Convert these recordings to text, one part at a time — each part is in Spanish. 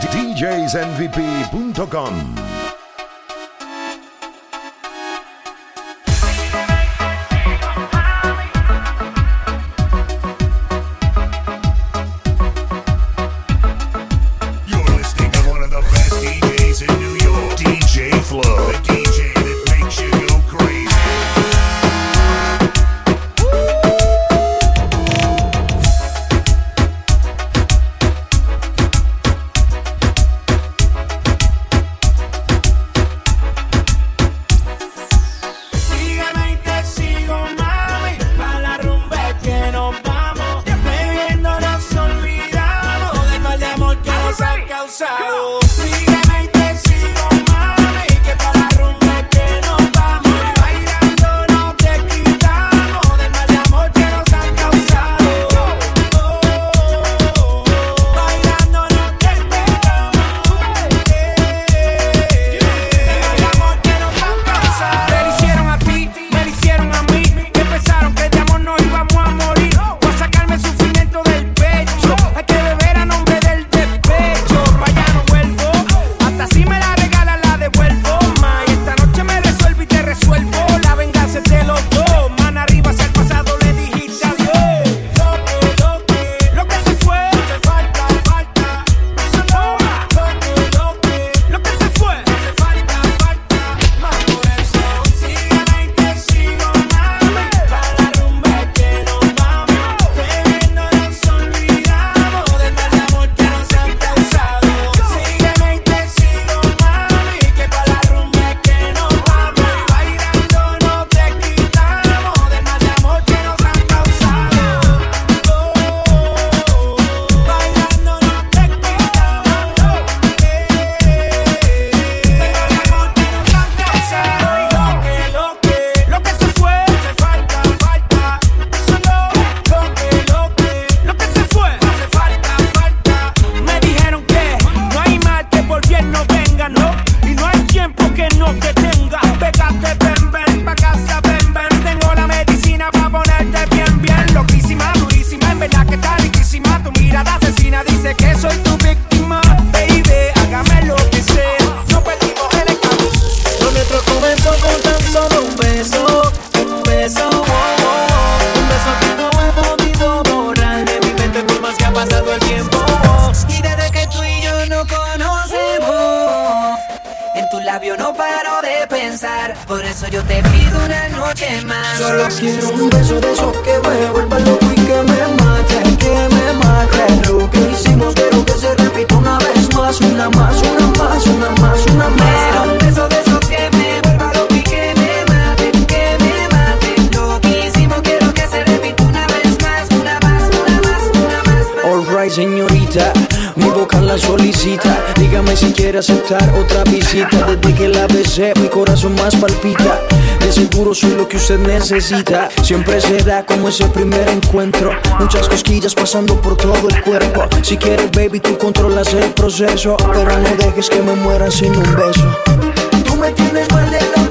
DJsnvp.com saddle. Quiero un beso de esos que me vuelva loco y que me mate, que me mate. Lo que hicimos quiero que se repita una vez más, una más, una más, una más, una más. Quiero un beso de esos que me vuelva loco y que me mate, que me mate. Lo que hicimos quiero que se repita una vez más, una más, una más, una más. más. Alright, señorita. Mi boca la solicita, dígame si quiere aceptar otra visita. Desde que la besé, mi corazón más palpita seguro soy lo que usted necesita. Siempre será como ese primer encuentro. Muchas cosquillas pasando por todo el cuerpo. Si quieres, baby, tú controlas el proceso. Pero no dejes que me muera sin un beso. Tú me tienes mal de la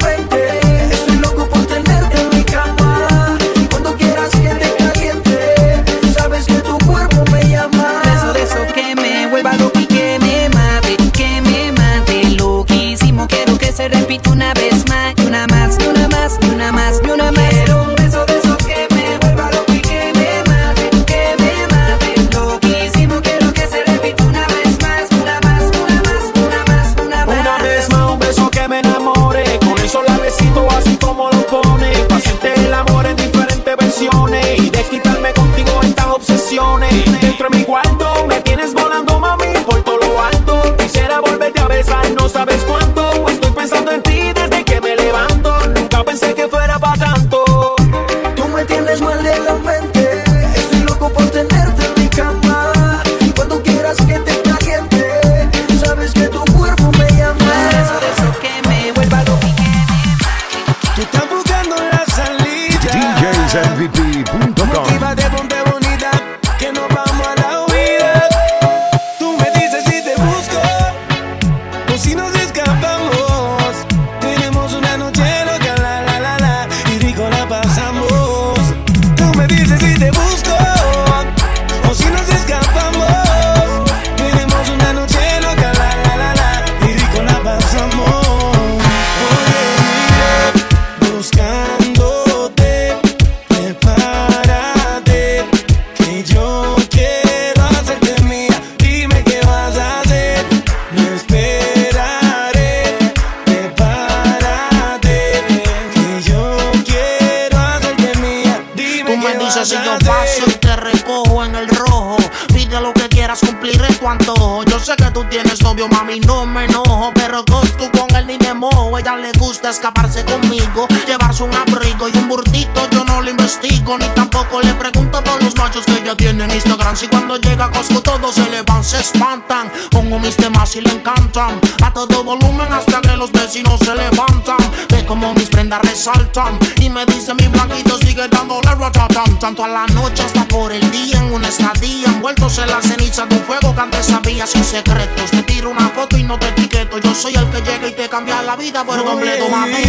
tienes novio, mami, no me enojo. Pero Coscu con él ni me mojo. Ella le gusta escaparse conmigo, llevarse un abrigo y un burtito. Yo no lo investigo, ni tampoco le pregunto a todos los machos que ella tiene en Instagram. Si cuando llega Coscu todos se le van, se espantan. Pongo mis temas y le encantan. A todo volumen hasta que los vecinos se levantan. Ve como mis prendas resaltan. Y me dice mi blanquito sigue dando dándole rotatam. Tanto a la noche hasta por el día, en una estadía, envueltos en la ceniza de un fuego que antes sabías sin secretos. Te tiro una foto y no te etiqueto. Yo soy el que llega y te cambia la vida por completo, mami.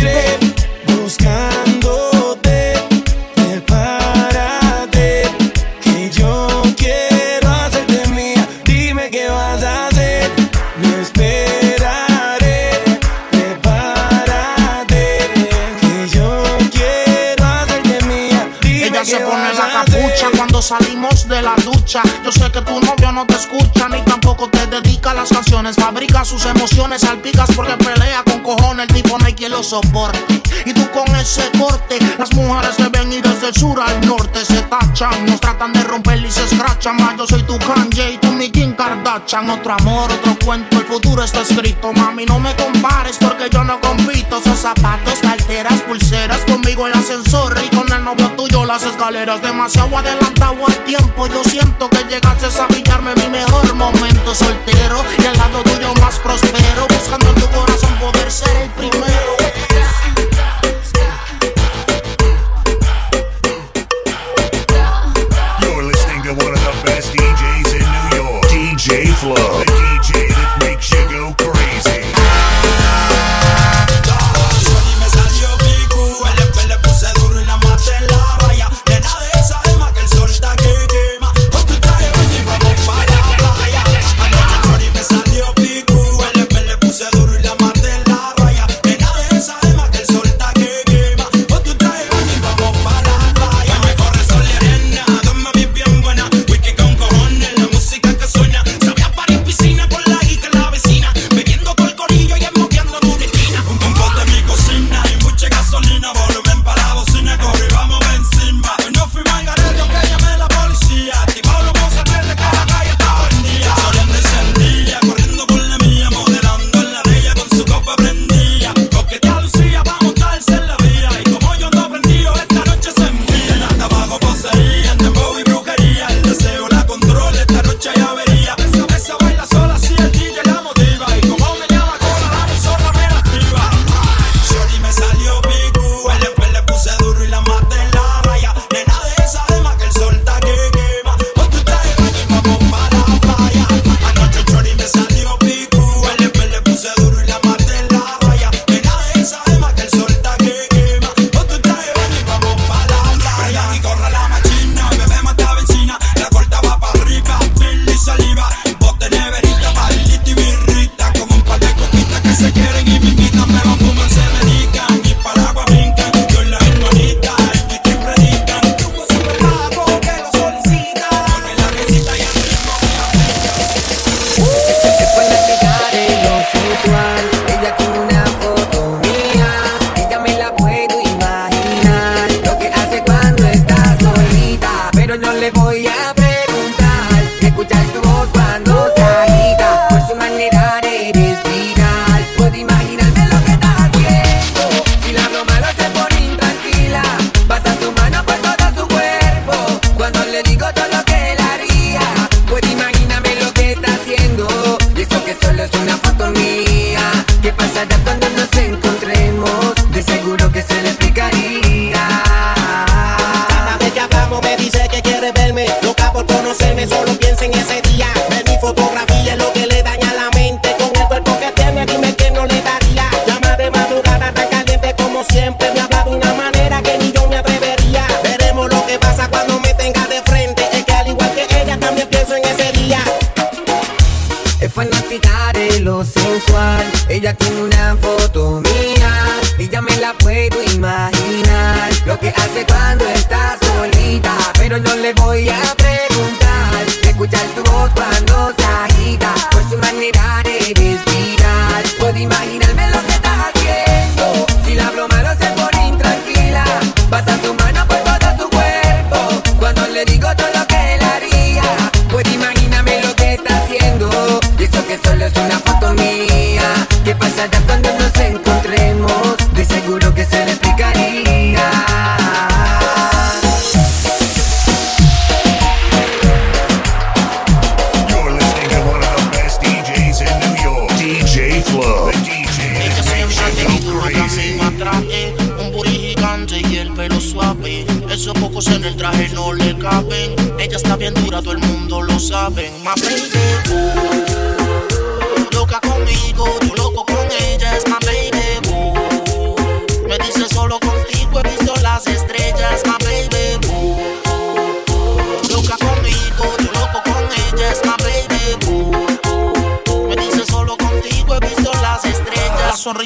Buscándote. Yo sé que tu novio no te escucha ni tampoco te dedica a las canciones. Fabrica sus emociones, salpicas porque pelea con cojones. El tipo no hay quien lo soporte. Y tú con ese corte, las mujeres te ven y desde el sur al norte se tachan. Nos tratan de romper y se escrachan. Más yo soy tu Kanye y tú mi Kim Kardashian. Otro amor, otro cuento, el futuro está escrito. Mami, no me compares porque yo no compito. Esos zapatos, carteras, pulseras. Conmigo el ascensor y con el novio tuyo las escaleras. Demasiado adelantado al tiempo. Yo siento que llegaste a pillarme mi mejor momento soltero. Y al lado tuyo más prospero. Buscando en tu corazón poder ser el primero. best DJs in New York. DJ Flow. voy a preguntar. Escuchar tu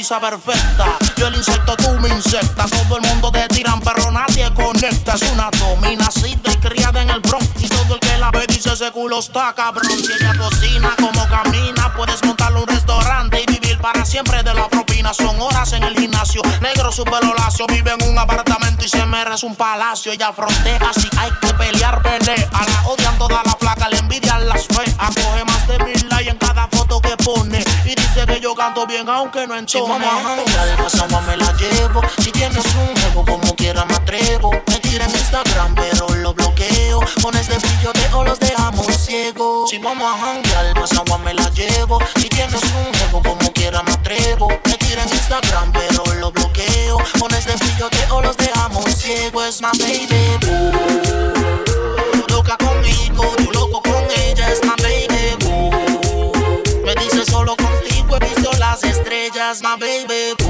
perfecta, yo el insecto, tú me insectas. Todo el mundo te tiran, pero nadie conecta. Es una domina, nacida y criada en el Bronx. Y todo el que la ve dice ese culo está cabrón. Si ella cocina, como camina, puedes montarle un restaurante y vivir para siempre de la propina. Son horas en el gimnasio, negro su pelo lacio. Vive en un apartamento y se merece un palacio. Ella frontea, si hay que pelear, pelea. La odian toda la flaca, le envidian las feas. Coge más de mil pone. Y dice que yo canto bien, aunque no entone. Si de me la llevo. Si tienes un juego, como quiera me atrevo. Me tira en Instagram, pero lo bloqueo. Con este brillo de o los dejamos ciegos. Si vamos a janguear, pasado me la llevo. Si tienes un juego, como quiera me atrevo. Me tira en Instagram, pero lo bloqueo. Con este brillo de o los dejamos ciegos. Es my baby. Baby.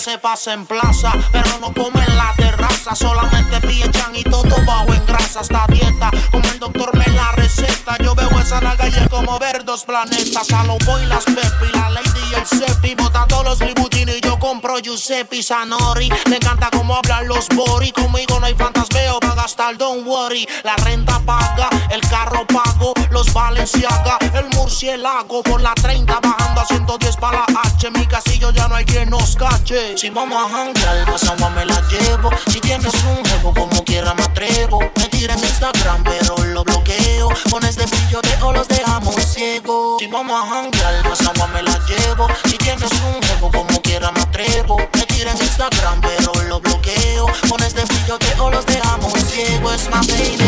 Se pasa en plaza, pero no come en la terraza. Solamente piechan y todo bajo en grasa. Esta dieta, como el doctor me la receta. Yo veo esa nalga y es como ver dos planetas. A lo voy las Pepi, la Lady y el Sepi. Botando los Louboutins y yo compro Giuseppe Sanori. Me encanta cómo hablan los Bori. Conmigo no hay fantasmeo para gastar, don't worry. La renta paga, el carro pago, los Valenciaga, el murciélago. Por la 30 bajando a 110 para la H. Mi casillo ya no hay quien nos cache. Si vamos a janguear, pasamos me la llevo. Si tienes un juego, como quiera me atrevo. Me tira en Instagram, pero lo bloqueo. Con este brillo de o los dejamos ciegos. Si vamos a janguear, pasamos me la llevo. Si tienes un juego, como quiera me atrevo. Me tira en Instagram, pero lo bloqueo. Con este brillo de o los dejamos ciegos. Es my baby.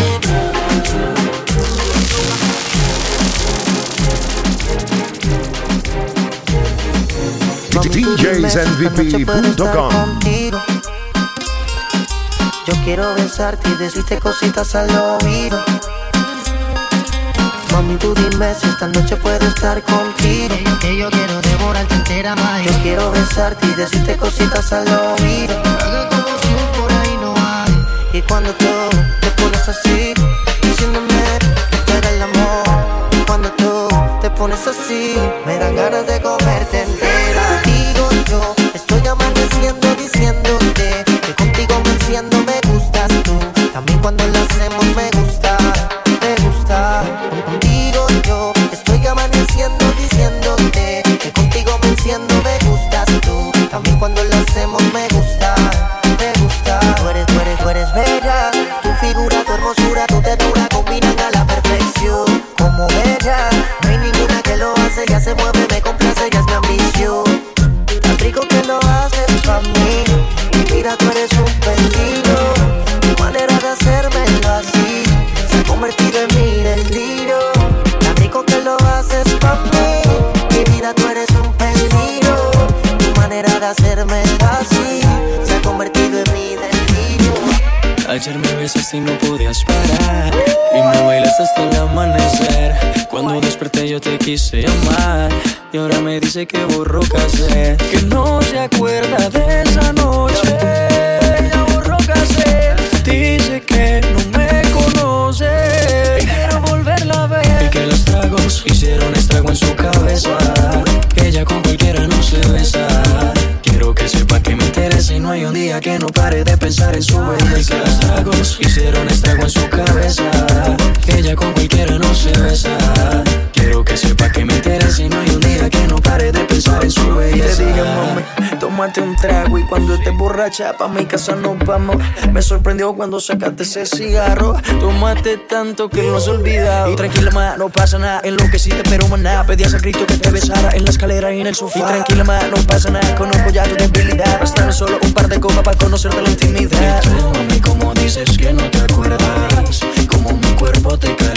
DJsNVP.com. Yo quiero besarte y decirte cositas al oído. Mami, tú dime si esta noche puedo estar contigo. Que yo quiero devorarte entera, más. Yo quiero besarte y decirte cositas al oído. Como por ahí no hay. Y cuando tú Mira, tú eres un peligro. Tu manera de hacérmelo así se ha convertido en mi delirio. Tan rico que lo haces pa' mí. Mi vida, tú eres un peligro. Tu manera de hacérmelo así se ha convertido en mi delirio. Ayer me besaste y no podías parar Y me bailaste hasta el amanecer Cuando desperté yo te quise llamar Y ahora me dice que borró casé Que no se acuerda de esa noche Ya borró casé Dice que no me conoce quiero volverla a ver. Y que los tragos hicieron estrago en su cabeza que no pare de pensar en su belleza. Los tragos hicieron estrago en su cabeza. Ella con cualquiera no se besa. Quiero que que me interesa y no hay un día que no pare de pensar en su belleza. Te dije, mami, tómate un trago y cuando estés borracha pa' mi casa nos vamos. Me sorprendió cuando sacaste ese cigarro. Tómate tanto que lo has olvidado. Y tranquila, ma, no pasa nada. En lo que sí te pero maná. Pedías a grito que te besara en la escalera y en el sofá. Y tranquila, ma, no pasa nada. Conozco ya tu debilidad. Bastame solo un par de copas para conocerte la intimidad. Y tú, mami, como dices que no te acuerdas Como mi cuerpo te calienta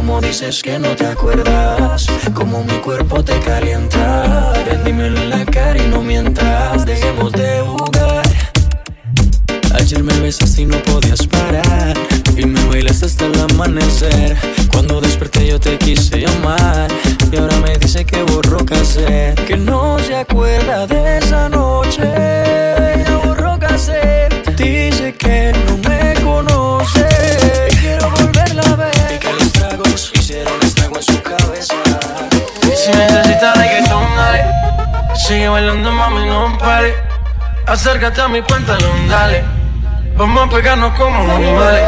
como dices que no te acuerdas, como mi cuerpo te calienta. Ven, dímelo en la cara y no mientas, dejemos de jugar. Ayer me besaste y no podías parar Y me bailaste hasta el amanecer Cuando desperté yo te quise llamar Y ahora me dice que borró cassette Que no se acuerda de esa noche borró cassette Dice que no me conoce estrago en su cabeza Si necesitas. Sigue bailando, mami, no pare. Acércate a mi pantalón, dale. Vamos a pegarnos como animales.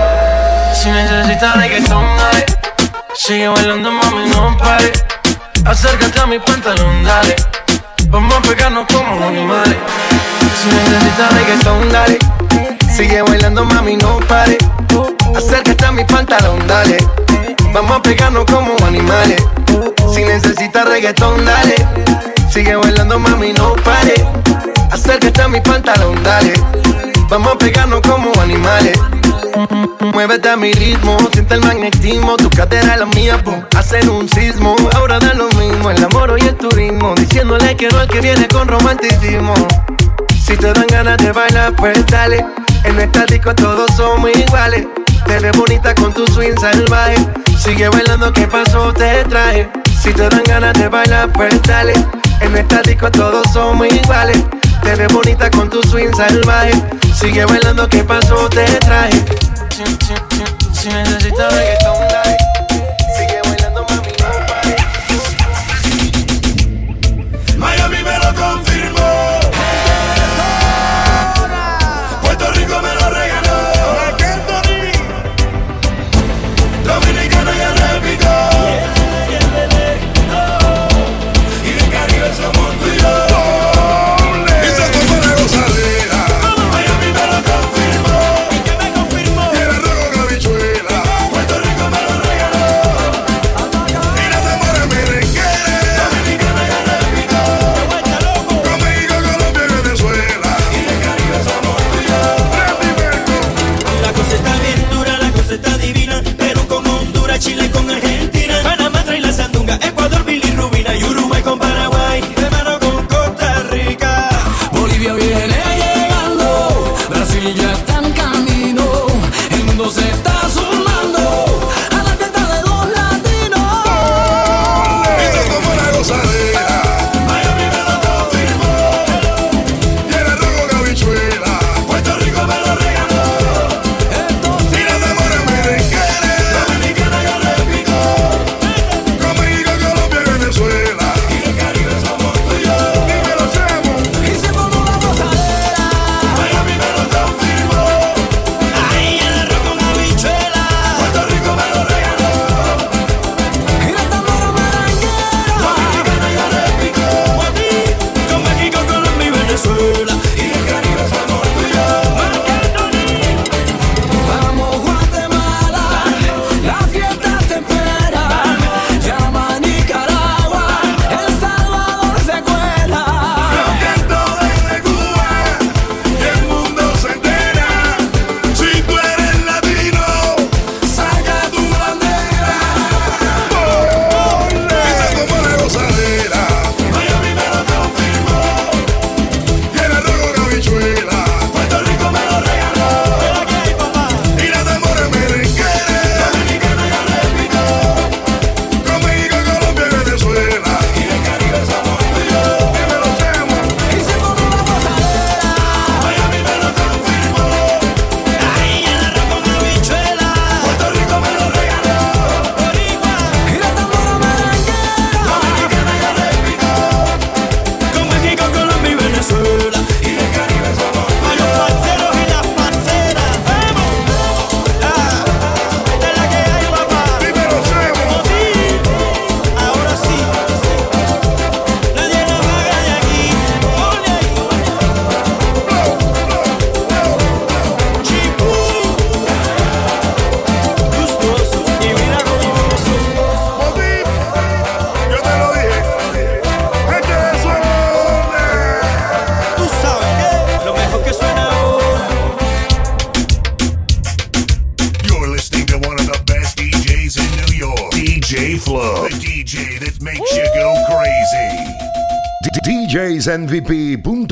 Si necesitas reggaetón, dale. Sigue bailando, mami, no pare. Acércate a mi pantalón, dale. Vamos a pegarnos como animales. Si necesitas reggaetón, dale. Sigue bailando, mami, no pare. Acércate a mi pantalón, dale. Vamos a pegarnos como animales. Si necesitas reggaetón, dale. Sigue bailando, mami, no pare. Acércate a mi pantalón, dale. Vamos a pegarnos como animales. Muévete a mi ritmo, siente el magnetismo. Tu cadera es la mía, pum, hacen un sismo. Ahora da lo mismo, el amor y el turismo. Diciéndole que no al que viene con romanticismo. Si te dan ganas de bailar, pues dale. En esta disco todos somos iguales. Te ves bonita con tu swing salvaje. Sigue bailando, ¿qué pasó? Te traje. Si te dan ganas de bailar, pues dale. En esta disco todos somos iguales. Te ves bonita con tu swing salvaje. Sigue bailando, ¿qué pasó? Te traje. Si, si, si, si necesitas. Con Argentina, Panamá trae la sandunga, Ecuador,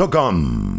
Gum.